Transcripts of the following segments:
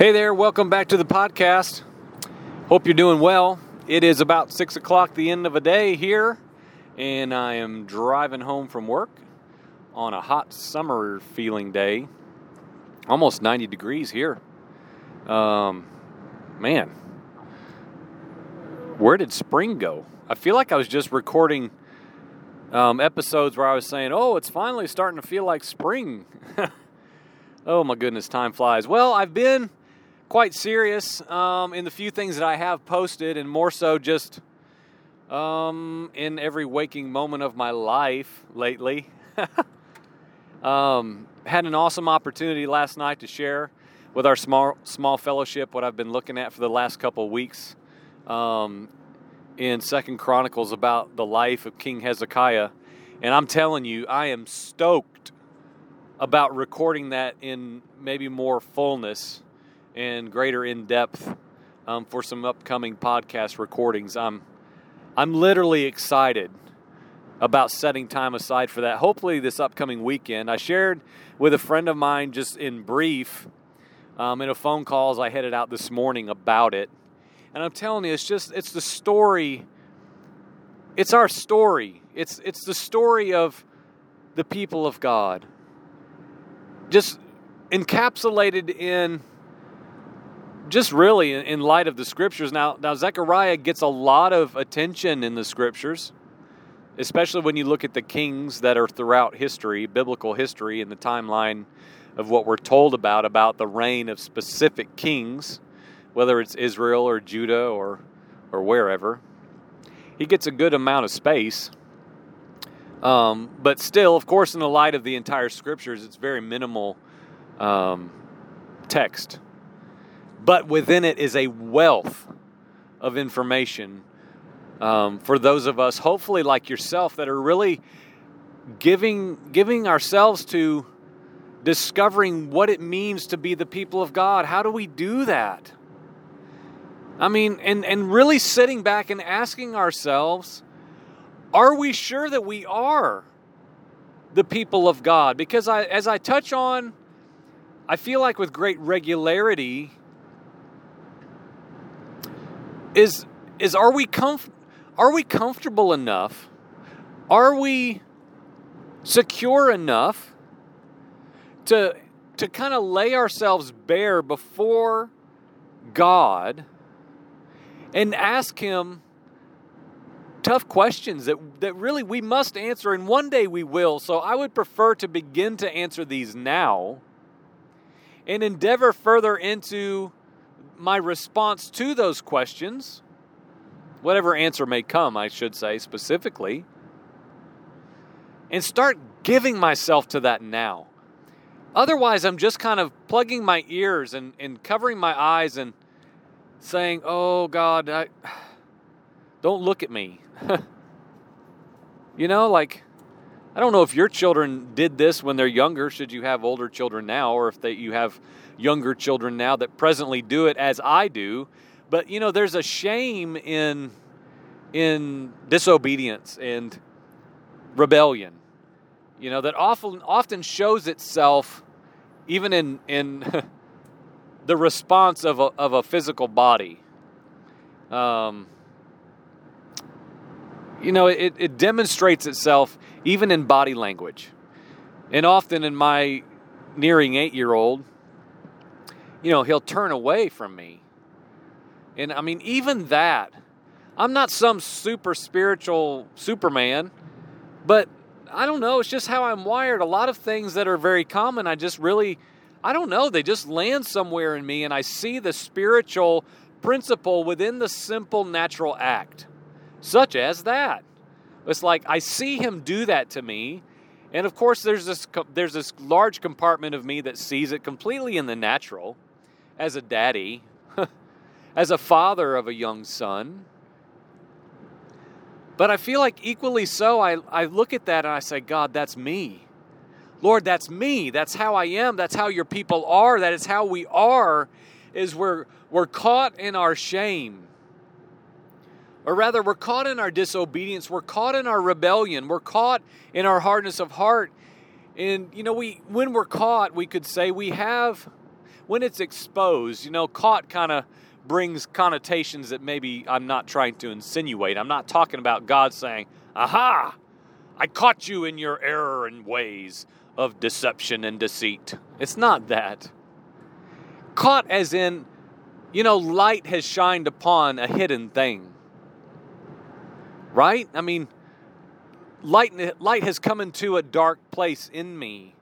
Hey there, welcome back to the podcast. Hope you're doing well. It is about six o'clock, the end of a day here, and I am driving home from work on a hot summer feeling day. Almost 90 degrees here. Um, man, where did spring go? I feel like I was just recording um, episodes where I was saying, oh, it's finally starting to feel like spring. oh my goodness, time flies. Well, I've been quite serious um, in the few things that I have posted, and more so just um, in every waking moment of my life lately. um, had an awesome opportunity last night to share with our small small fellowship what I've been looking at for the last couple of weeks um, in Second Chronicles about the life of King Hezekiah, and I'm telling you, I am stoked about recording that in maybe more fullness and greater in depth um, for some upcoming podcast recordings. I'm I'm literally excited about setting time aside for that. Hopefully, this upcoming weekend. I shared with a friend of mine just in brief um, in a phone call as I headed out this morning about it, and I'm telling you, it's just it's the story. It's our story. It's it's the story of the people of God. Just encapsulated in just really in light of the scriptures. Now, now Hezekiah gets a lot of attention in the scriptures, especially when you look at the kings that are throughout history, biblical history, and the timeline of what we're told about about the reign of specific kings, whether it's Israel or Judah or or wherever. He gets a good amount of space. Um, but still, of course, in the light of the entire scriptures, it's very minimal um, text but within it is a wealth of information um, for those of us, hopefully like yourself, that are really giving giving ourselves to discovering what it means to be the people of God. How do we do that? I mean, and and really sitting back and asking ourselves, are we sure that we are the people of God? Because I, as I touch on, I feel like with great regularity is is are we comf- are we comfortable enough? Are we secure enough to to kind of lay ourselves bare before God and ask him tough questions that, that really we must answer and one day we will. So I would prefer to begin to answer these now and endeavor further into my response to those questions, whatever answer may come, I should say specifically, and start giving myself to that now. Otherwise, I'm just kind of plugging my ears and, and covering my eyes and saying, Oh God, I, don't look at me. you know, like, I don't know if your children did this when they're younger, should you have older children now, or if they, you have younger children now that presently do it as I do. But you know, there's a shame in in disobedience and rebellion. You know, that often often shows itself even in in the response of a of a physical body. Um, you know, it, it demonstrates itself even in body language. And often in my nearing eight year old, you know, he'll turn away from me. And I mean, even that, I'm not some super spiritual Superman, but I don't know. It's just how I'm wired. A lot of things that are very common, I just really, I don't know, they just land somewhere in me, and I see the spiritual principle within the simple natural act, such as that. It's like I see him do that to me, and of course, there's this there's this large compartment of me that sees it completely in the natural as a daddy, as a father of a young son. But I feel like equally so, I, I look at that and I say, God, that's me. Lord, that's me. That's how I am. That's how your people are. That is how we are, is we're, we're caught in our shame. Or rather, we're caught in our disobedience. We're caught in our rebellion. We're caught in our hardness of heart. And, you know, we when we're caught, we could say we have when it's exposed, you know, caught kind of brings connotations that maybe I'm not trying to insinuate. I'm not talking about God saying, "Aha, I caught you in your error and ways of deception and deceit." It's not that. Caught as in, you know, light has shined upon a hidden thing. Right? I mean, light light has come into a dark place in me.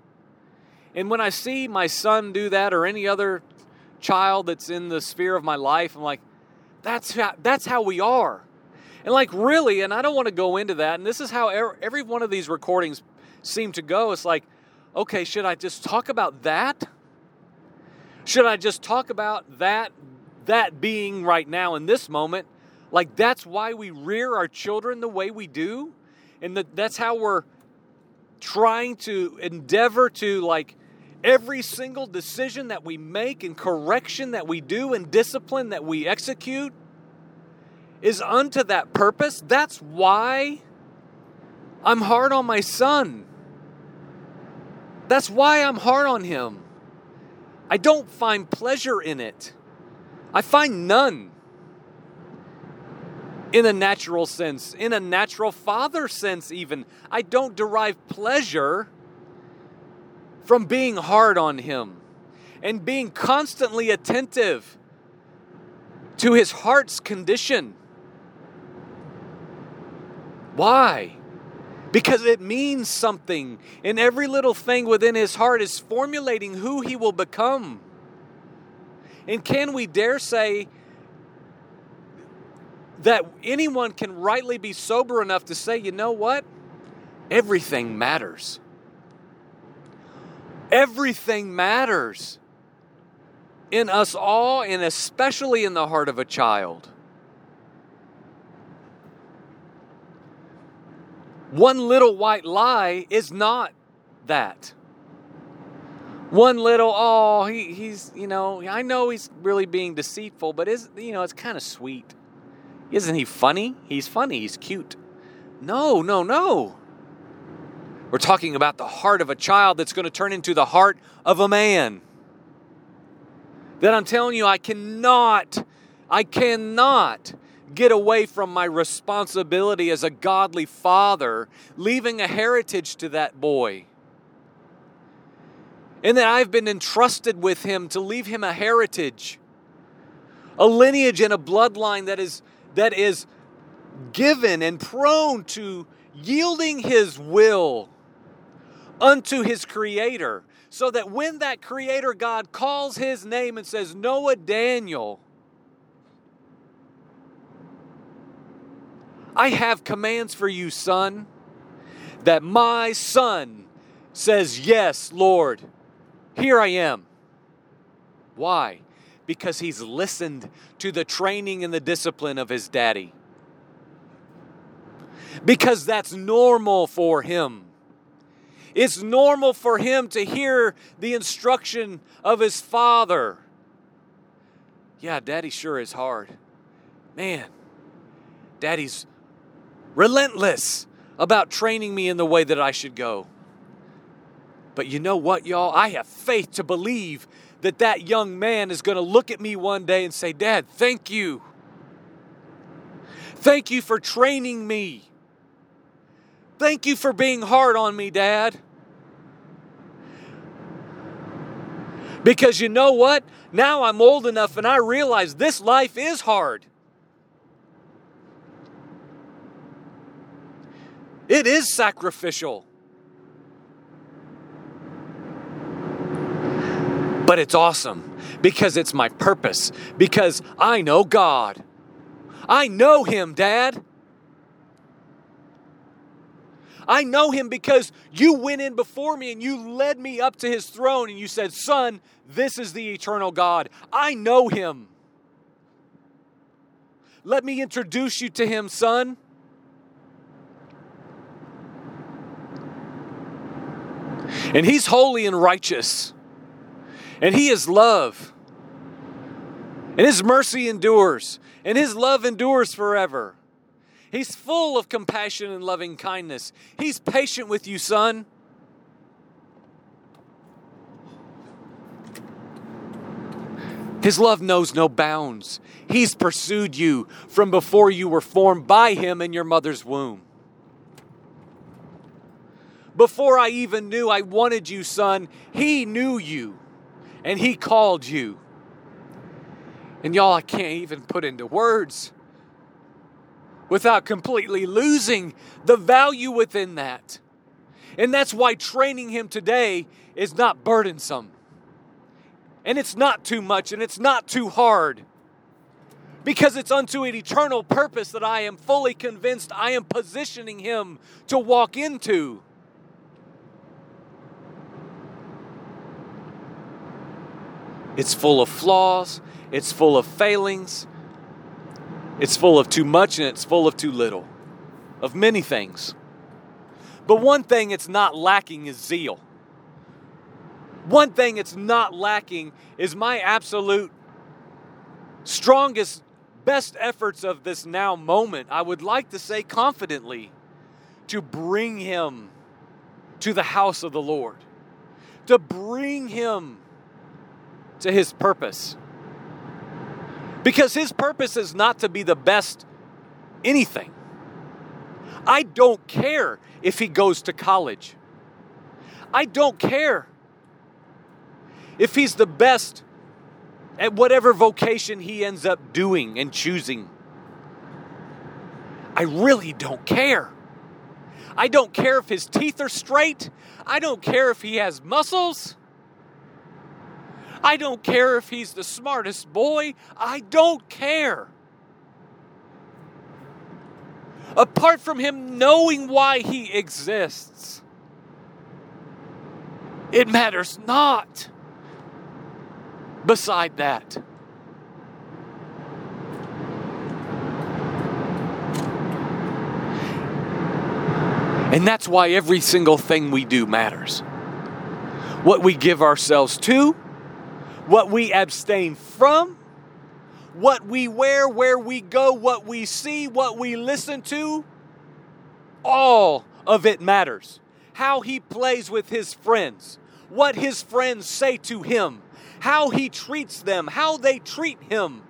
And when I see my son do that or any other child that's in the sphere of my life, I'm like, that's how, that's how we are. And like really, and I don't want to go into that. And this is how every one of these recordings seem to go. It's like, okay, should I just talk about that? Should I just talk about that that being right now in this moment? Like that's why we rear our children the way we do? And that that's how we're trying to endeavor to like every single decision that we make and correction that we do and discipline that we execute is unto that purpose. That's why I'm hard on my son. That's why I'm hard on him. I don't find pleasure in it. I find none in a natural sense, in a natural father sense, even. I don't derive pleasure from being hard on him and being constantly attentive to his heart's condition. Why? Because it means something, and every little thing within his heart is formulating who he will become. And can we dare say that anyone can rightly be sober enough to say, you know what? Everything matters. Everything matters in us all, and especially in the heart of a child. One little white lie is not that. One little, oh, he, he's, you know, I know he's really being deceitful, but is, you know, it's kind of sweet. Isn't he funny? He's funny. He's cute. No, no, no. We're talking about the heart of a child that's going to turn into the heart of a man. That I'm telling you, I cannot, I cannot get away from my responsibility as a godly father, leaving a heritage to that boy. And that I've been entrusted with him to leave him a heritage, a lineage and a bloodline that is, that is given and prone to yielding his will unto his creator, so that when that creator God calls his name and says, Noah Daniel, I have commands for you, son, that my son says, Yes, Lord, here I am. Why? Because he's listened to the training and the discipline of his daddy. Because that's normal for him. It's normal for him to hear the instruction of his father. Yeah, daddy sure is hard. Man, daddy's relentless about training me in the way that I should go. But you know what, y'all? I have faith to believe that that young man is going to look at me one day and say, Dad, thank you. Thank you for training me. Thank you for being hard on me, Dad. Because you know what? Now I'm old enough and I realize this life is hard. It is sacrificial. But it's awesome because it's my purpose, because I know God. I know Him, Dad. I know him because you went in before me and you led me up to his throne and you said, Son, this is the eternal God. I know him. Let me introduce you to him, son. And he's holy and righteous. And he is love. And his mercy endures. And his love endures forever. He's full of compassion and loving kindness. He's patient with you, son. His love knows no bounds. He's pursued you from before you were formed by Him in your mother's womb. Before I even knew I wanted you, son, He knew you and He called you. And y'all, I can't even put into words without completely losing the value within that. And that's why training Him today is not burdensome. And it's not too much and it's not too hard. Because it's unto an eternal purpose that I am fully convinced I am positioning Him to walk into. It's full of flaws, it's full of failings, it's full of too much, and it's full of too little, of many things. But one thing it's not lacking is zeal. One thing it's not lacking is my absolute strongest, best efforts of this now moment. I would like to say confidently to bring him to the house of the Lord, to bring him to his purpose. Because his purpose is not to be the best anything. I don't care if he goes to college. I don't care if he's the best at whatever vocation he ends up doing and choosing. I really don't care. I don't care if his teeth are straight. I don't care if he has muscles. I don't care if he's the smartest boy. I don't care. Apart from him knowing why he exists, it matters not. Beside that, And that's why every single thing we do matters. What we give ourselves to, what we abstain from, what we wear, where we go, what we see, what we listen to, all of it matters. How he plays with his friends, what his friends say to him, how he treats them, how they treat him,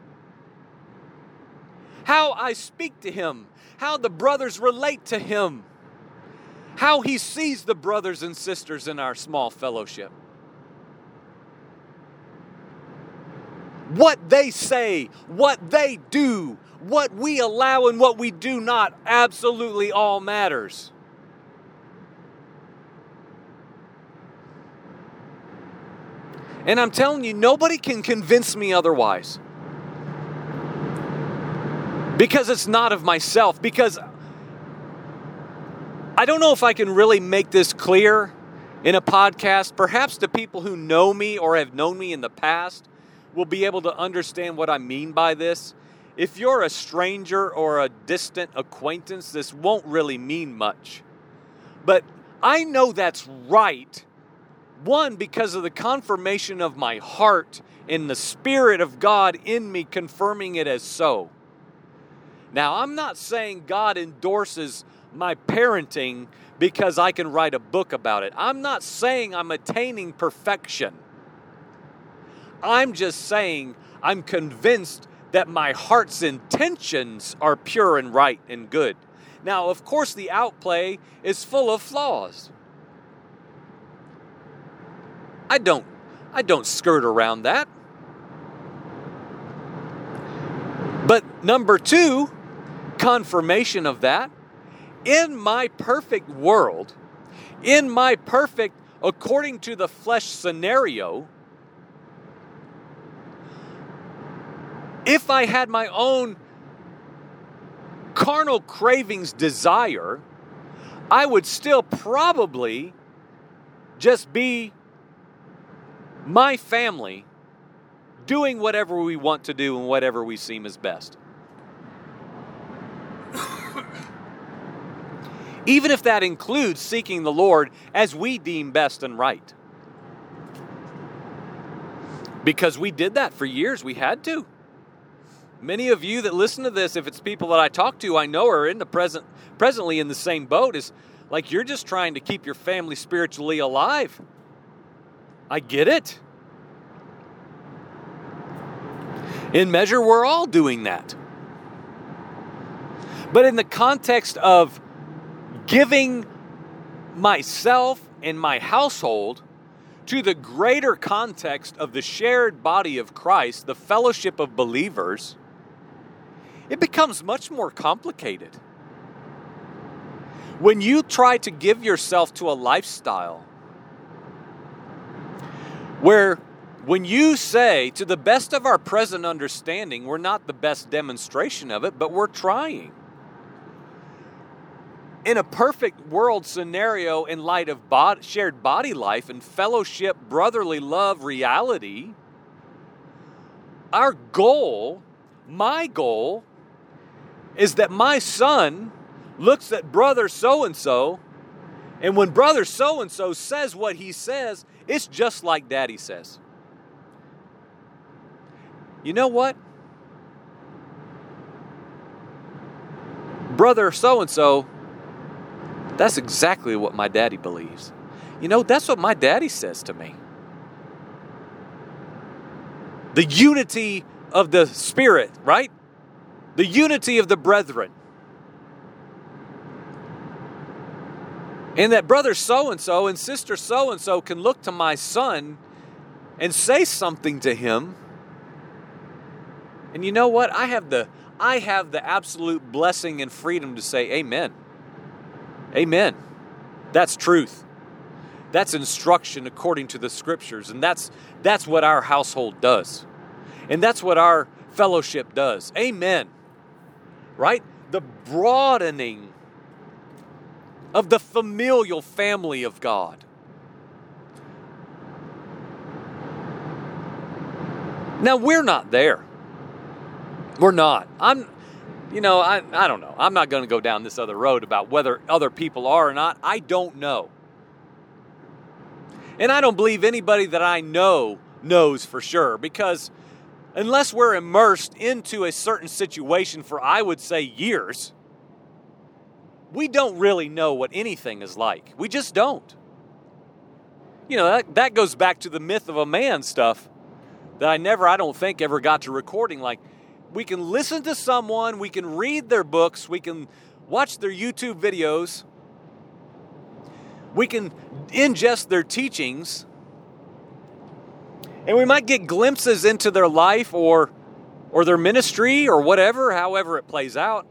how I speak to him, how the brothers relate to him, how he sees the brothers and sisters in our small fellowship. What they say, what they do, what we allow and what we do not absolutely all matters. And I'm telling you, nobody can convince me otherwise. Because it's not of myself. Because I don't know if I can really make this clear in a podcast, perhaps to people who know me or have known me in the past will be able to understand what I mean by this. If you're a stranger or a distant acquaintance, this won't really mean much. But I know that's right. One, because of the confirmation of my heart in the Spirit of God in me, confirming it as so. Now, I'm not saying God endorses my parenting because I can write a book about it. I'm not saying I'm attaining perfection. I'm just saying I'm convinced that my heart's intentions are pure and right and good. Now, of course, the outplay is full of flaws. I don't I don't skirt around that. But number 2, confirmation of that, in my perfect world, in my perfect according to the flesh scenario, if I had my own carnal cravings desire, I would still probably just be my family doing whatever we want to do and whatever we seem is best. Even if that includes seeking the Lord as we deem best and right. Because we did that for years, we had to. Many of you that listen to this, if it's people that I talk to, I know are in the present presently in the same boat is like you're just trying to keep your family spiritually alive. I get it. In measure, we're all doing that. But in the context of giving myself and my household to the greater context of the shared body of Christ, the fellowship of believers, it becomes much more complicated. When you try to give yourself to a lifestyle where when you say, to the best of our present understanding, we're not the best demonstration of it, but we're trying. In a perfect world scenario, in light of bod- shared body life and fellowship, brotherly love reality, our goal, my goal, is that my son looks at brother so and so, and when brother so and so says what he says, it's just like daddy says. You know what? Brother so and so, that's exactly what my daddy believes. You know, that's what my daddy says to me. The unity of the Spirit, right? The unity of the brethren. And that brother so and so and sister so and so can look to my son and say something to him. And you know what? I have the I have the absolute blessing and freedom to say amen. Amen. That's truth. That's instruction according to the scriptures and that's that's what our household does. And that's what our fellowship does. Amen. Right? The broadening of the familial family of God. Now, we're not there. We're not. I'm, you know, I, I don't know. I'm not going to go down this other road about whether other people are or not. I don't know. And I don't believe anybody that I know knows for sure because unless we're immersed into a certain situation for, I would say, years, we don't really know what anything is like. We just don't. You know, that, that goes back to the myth of a man stuff that I never, I don't think, ever got to recording. Like, we can listen to someone, we can read their books, we can watch their YouTube videos, we can ingest their teachings, and we might get glimpses into their life or or their ministry or whatever, however it plays out.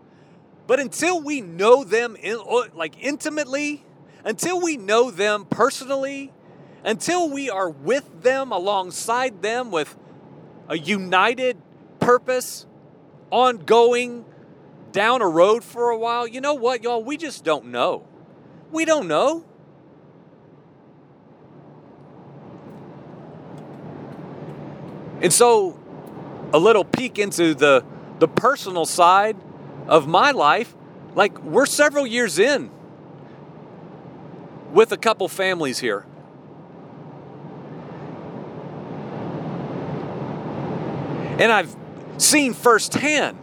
But until we know them in, uh, like intimately, until we know them personally, until we are with them, alongside them with a united purpose, ongoing down a road for a while, you know what, y'all? We just don't know. We don't know. And so, a little peek into the, the personal side of my life, like we're several years in with a couple families here. And I've seen firsthand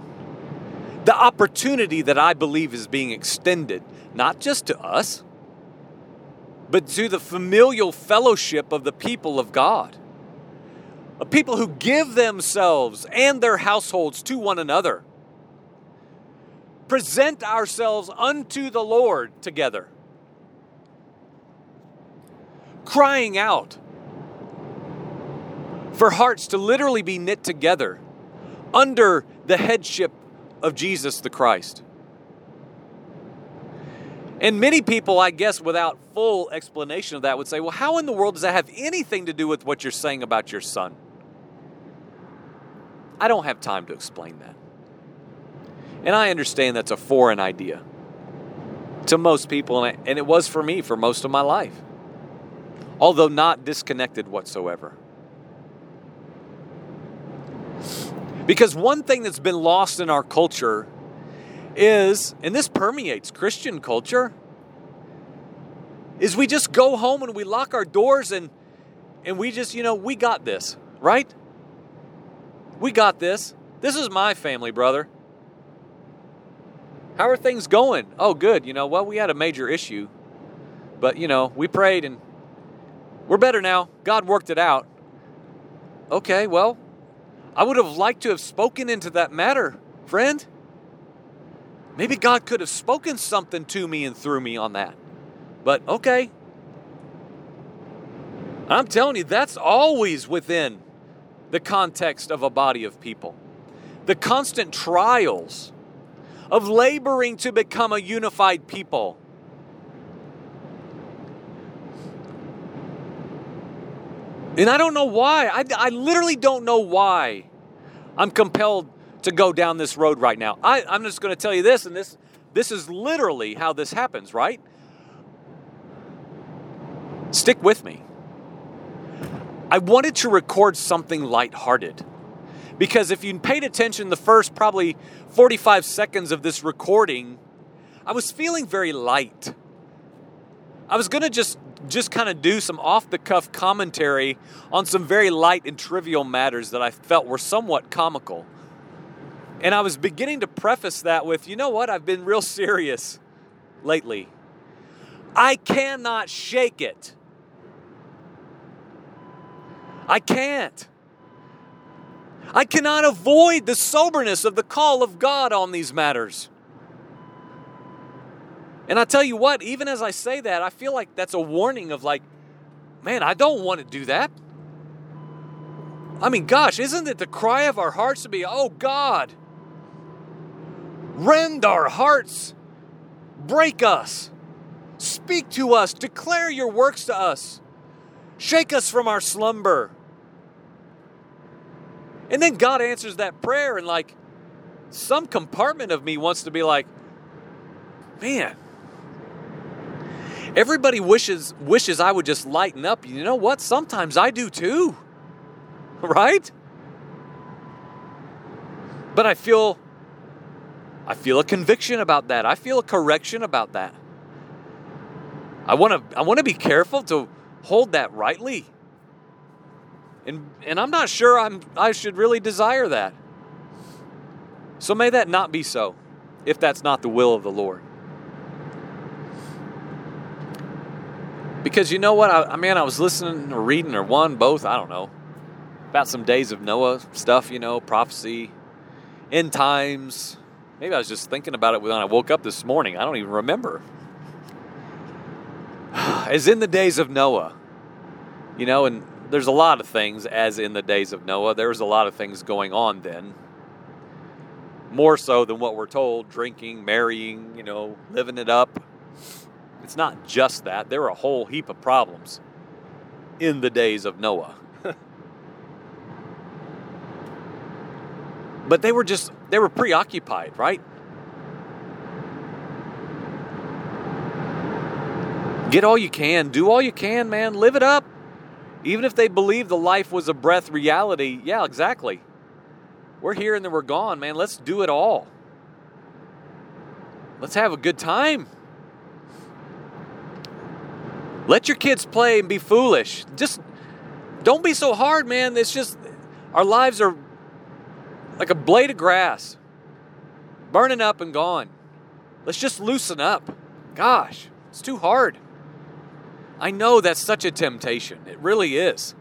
the opportunity that I believe is being extended, not just to us, but to the familial fellowship of the people of God. A people who give themselves and their households to one another present ourselves unto the Lord together, crying out for hearts to literally be knit together under the headship of Jesus the Christ. And many people, I guess, without full explanation of that, would say, well, how in the world does that have anything to do with what you're saying about your son? I don't have time to explain that. And I understand that's a foreign idea to most people, and it was for me for most of my life, although not disconnected whatsoever. Because one thing that's been lost in our culture is, and this permeates Christian culture, is we just go home and we lock our doors and and we just, you know, we got this, right? We got this. This is my family, brother. How are things going? Oh, good. You know, well, we had a major issue, but, you know, we prayed and we're better now. God worked it out. Okay, well, I would have liked to have spoken into that matter, friend. Maybe God could have spoken something to me and through me on that. But okay. I'm telling you, that's always within the context of a body of people. The constant trials of laboring to become a unified people. And I don't know why. I, I literally don't know why I'm compelled to go down this road right now. I, I'm just going to tell you this, and this this is literally how this happens, right? Stick with me. I wanted to record something lighthearted. Because if you paid attention the first probably 45 seconds of this recording, I was feeling very light. I was going to just just kind of do some off the cuff commentary on some very light and trivial matters that I felt were somewhat comical. And I was beginning to preface that with, you know what, I've been real serious lately. I cannot shake it. I can't. I cannot avoid the soberness of the call of God on these matters. And I tell you what, even as I say that, I feel like that's a warning of like, man, I don't want to do that. I mean, gosh, isn't it the cry of our hearts to be, oh God, rend our hearts, break us, speak to us, declare your works to us, shake us from our slumber. And then God answers that prayer, and like some compartment of me wants to be like, man, Everybody wishes wishes I would just lighten up. You know what? Sometimes I do too. Right? But I feel I feel a conviction about that. I feel a correction about that. I want to I want to be careful to hold that rightly. And and I'm not sure I'm I should really desire that. So may that not be so if that's not the will of the Lord. Because you know what? I, I mean, I was listening or reading or one, both, I don't know, about some days of Noah stuff, you know, prophecy, end times. Maybe I was just thinking about it when I woke up this morning. I don't even remember. As in the days of Noah, you know, and there's a lot of things as in the days of Noah. There was a lot of things going on then. More so than what we're told drinking, marrying, you know, living it up it's not just that, there were a whole heap of problems in the days of Noah. but they were just, they were preoccupied, right? Get all you can, do all you can, man, live it up. Even if they believe the life was a breath reality, yeah, exactly. We're here and then we're gone, man. Let's do it all. Let's have a good time. Let your kids play and be foolish. Just don't be so hard, man. It's just our lives are like a blade of grass, burning up and gone. Let's just loosen up. Gosh, it's too hard. I know that's such a temptation. It really is.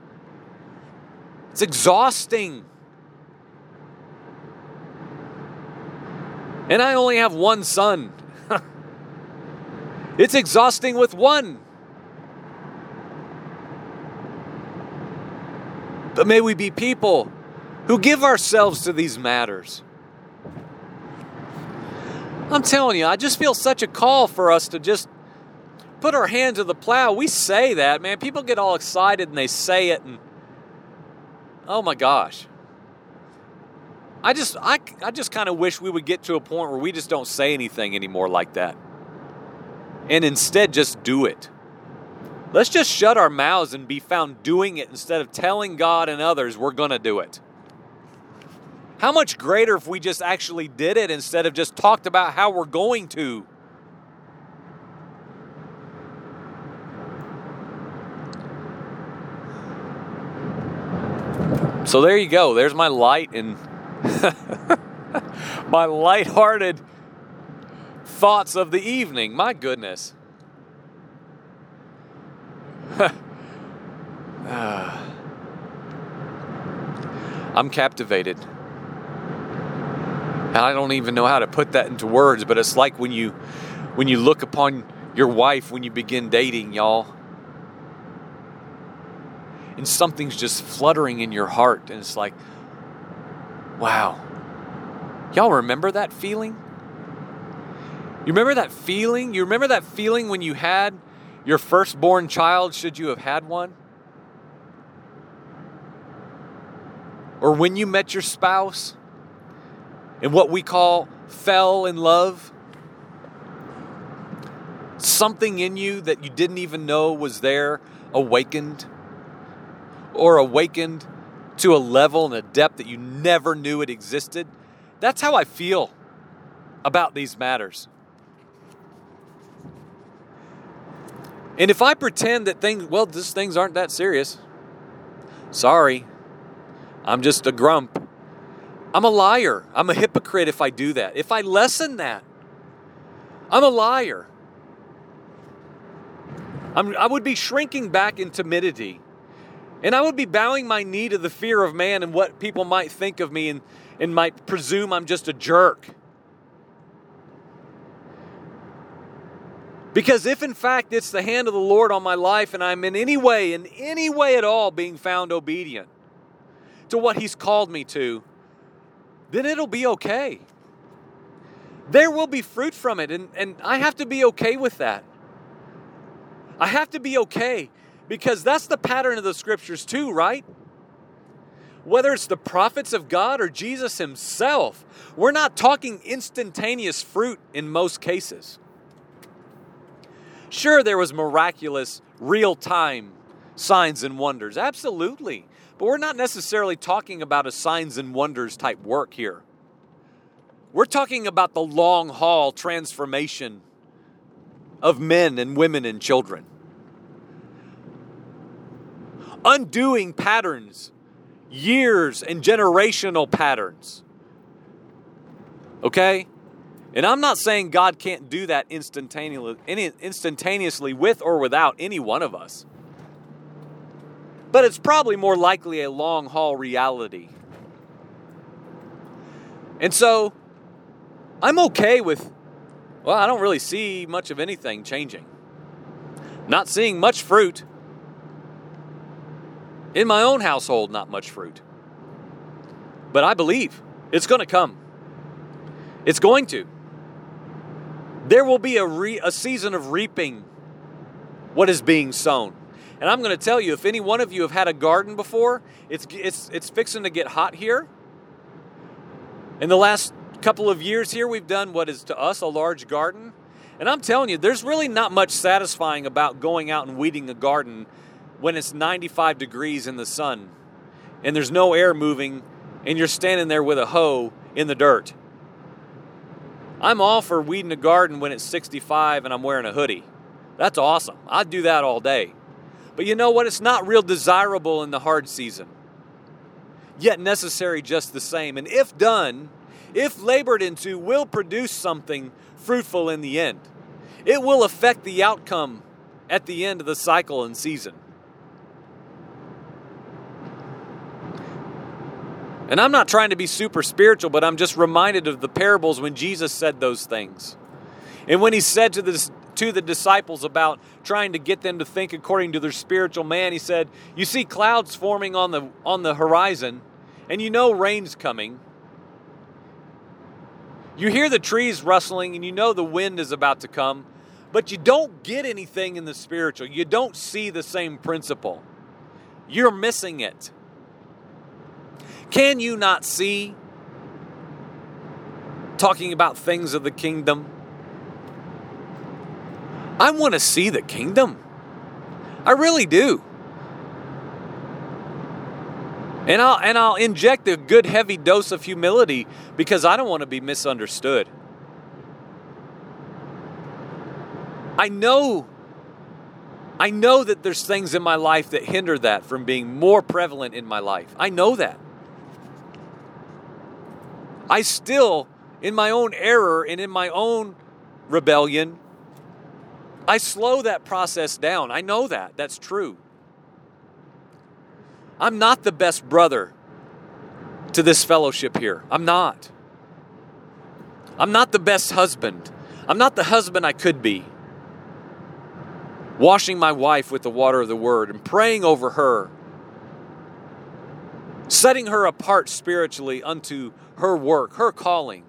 It's exhausting. And I only have one son. it's exhausting with one. But may we be people who give ourselves to these matters. I'm telling you, I just feel such a call for us to just put our hand to the plow. We say that, man. People get all excited and they say it, and oh my gosh. I just, I, I just kind of wish we would get to a point where we just don't say anything anymore like that. And instead just do it. Let's just shut our mouths and be found doing it instead of telling God and others we're going to do it. How much greater if we just actually did it instead of just talked about how we're going to? So there you go. There's my light and my light-hearted thoughts of the evening. My goodness. I'm captivated. And I don't even know how to put that into words, but it's like when you when you look upon your wife when you begin dating, y'all. And something's just fluttering in your heart and it's like wow. Y'all remember that feeling? You remember that feeling? You remember that feeling when you had your firstborn child, should you have had one? Or when you met your spouse and what we call fell in love? Something in you that you didn't even know was there awakened, or awakened to a level and a depth that you never knew it existed. That's how I feel about these matters. And if I pretend that things, well, these things aren't that serious, sorry, I'm just a grump. I'm a liar. I'm a hypocrite if I do that. If I lessen that, I'm a liar. I'm, I would be shrinking back in timidity. And I would be bowing my knee to the fear of man and what people might think of me and, and might presume I'm just a jerk. Because if in fact it's the hand of the Lord on my life and I'm in any way, in any way at all, being found obedient to what He's called me to, then it'll be okay. There will be fruit from it, and, and I have to be okay with that. I have to be okay because that's the pattern of the scriptures, too, right? Whether it's the prophets of God or Jesus Himself, we're not talking instantaneous fruit in most cases. Sure, there was miraculous, real time signs and wonders. Absolutely. But we're not necessarily talking about a signs and wonders type work here. We're talking about the long haul transformation of men and women and children. Undoing patterns, years and generational patterns. Okay? And I'm not saying God can't do that instantaneously with or without any one of us. But it's probably more likely a long haul reality. And so I'm okay with, well, I don't really see much of anything changing. Not seeing much fruit. In my own household, not much fruit. But I believe it's going to come. It's going to. There will be a, re- a season of reaping what is being sown. And I'm going to tell you, if any one of you have had a garden before, it's, it's, it's fixing to get hot here. In the last couple of years here, we've done what is to us a large garden. And I'm telling you, there's really not much satisfying about going out and weeding a garden when it's 95 degrees in the sun and there's no air moving and you're standing there with a hoe in the dirt. I'm all for weeding a garden when it's 65 and I'm wearing a hoodie. That's awesome. I'd do that all day. But you know what? It's not real desirable in the hard season, yet necessary just the same. And if done, if labored into, will produce something fruitful in the end. It will affect the outcome at the end of the cycle and season. And I'm not trying to be super spiritual, but I'm just reminded of the parables when Jesus said those things. And when he said to the, to the disciples about trying to get them to think according to their spiritual man, he said, You see clouds forming on the, on the horizon, and you know rain's coming. You hear the trees rustling, and you know the wind is about to come, but you don't get anything in the spiritual. You don't see the same principle. You're missing it. Can you not see? Talking about things of the kingdom. I want to see the kingdom. I really do. And I'll and I'll inject a good heavy dose of humility because I don't want to be misunderstood. I know I know that there's things in my life that hinder that from being more prevalent in my life. I know that. I still, in my own error and in my own rebellion, I slow that process down. I know that. That's true. I'm not the best brother. to this fellowship here. I'm not. I'm not the best husband. I'm not the husband I could be. Washing my wife with the water of the word and praying over her, setting her apart spiritually unto her work, her calling.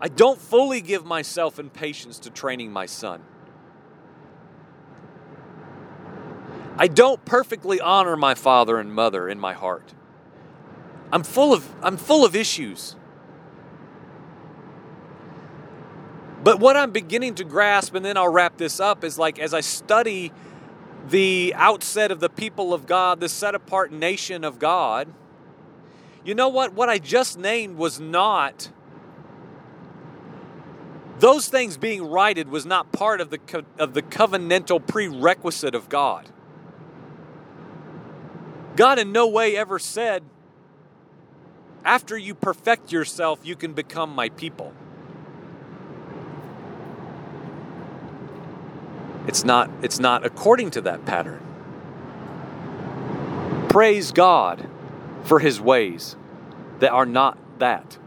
I don't fully give myself in patience to training my son. I don't perfectly honor my father and mother in my heart. I'm full of I'm full of issues. But what I'm beginning to grasp, and then I'll wrap this up, is like as I study the outset of the people of God, the set apart nation of God, you know what? What I just named was not, those things being righted was not part of the, co- of the covenantal prerequisite of God. God in no way ever said, after you perfect yourself, you can become my people. It's not, it's not according to that pattern. Praise God for his ways that are not that.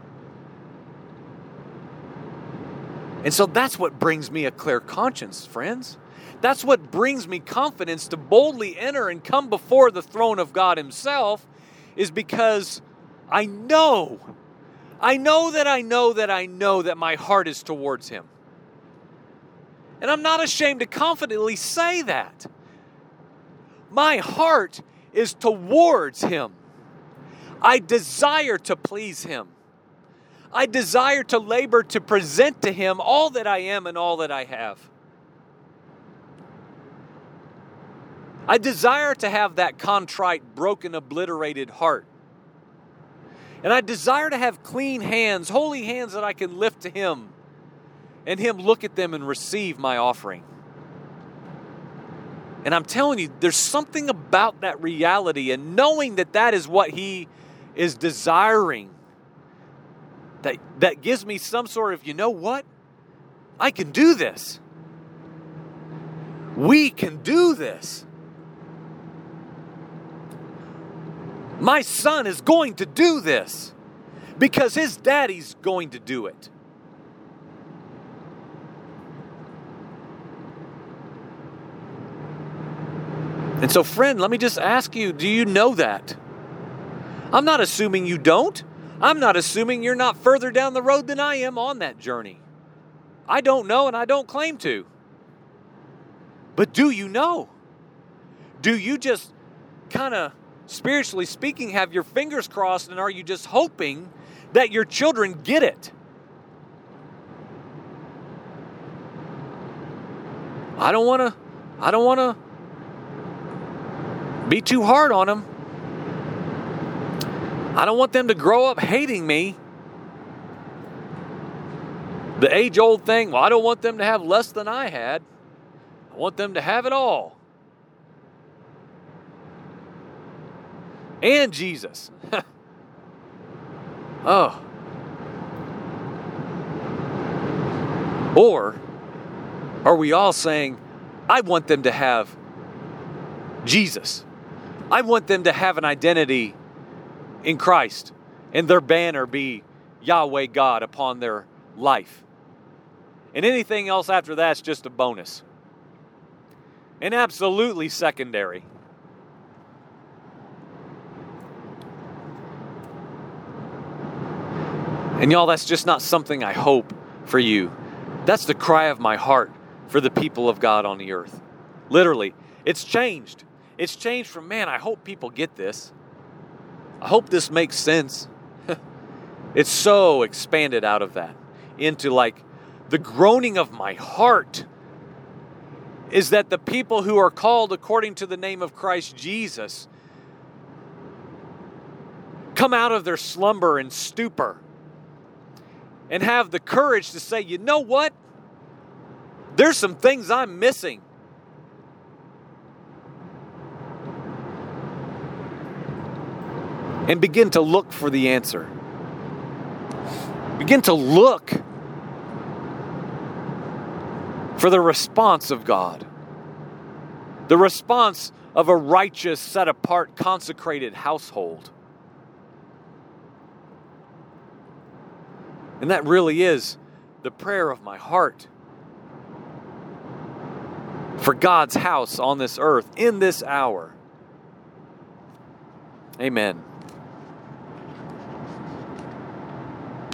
And so that's what brings me a clear conscience, friends. That's what brings me confidence to boldly enter and come before the throne of God Himself, is because I know, I know that I know that I know that my heart is towards Him. And I'm not ashamed to confidently say that. My heart is towards Him. I desire to please Him. I desire to labor to present to Him all that I am and all that I have. I desire to have that contrite, broken, obliterated heart. And I desire to have clean hands, holy hands that I can lift to Him, and Him look at them and receive my offering. And I'm telling you, there's something about that reality and knowing that that is what He is desiring that, that gives me some sort of, you know what? I can do this. We can do this. My son is going to do this because his daddy's going to do it. And so, friend, let me just ask you do you know that? I'm not assuming you don't. I'm not assuming you're not further down the road than I am on that journey. I don't know and I don't claim to. But do you know? Do you just kind of, spiritually speaking, have your fingers crossed and are you just hoping that your children get it? I don't want to I don't want to be too hard on them. I don't want them to grow up hating me. The age old thing, well, I don't want them to have less than I had. I want them to have it all. And Jesus. oh. Or are we all saying, I want them to have Jesus? I want them to have an identity in Christ and their banner be Yahweh God upon their life. And anything else after that's just a bonus. And absolutely secondary. And y'all, that's just not something I hope for you. That's the cry of my heart for the people of God on the earth. Literally, it's changed. It's changed from, man, I hope people get this. I hope this makes sense. it's so expanded out of that into like the groaning of my heart is that the people who are called according to the name of Christ Jesus come out of their slumber and stupor and have the courage to say, you know what? There's some things I'm missing. And begin to look for the answer. Begin to look for the response of God, the response of a righteous, set apart, consecrated household. And that really is the prayer of my heart for God's house on this earth in this hour. Amen.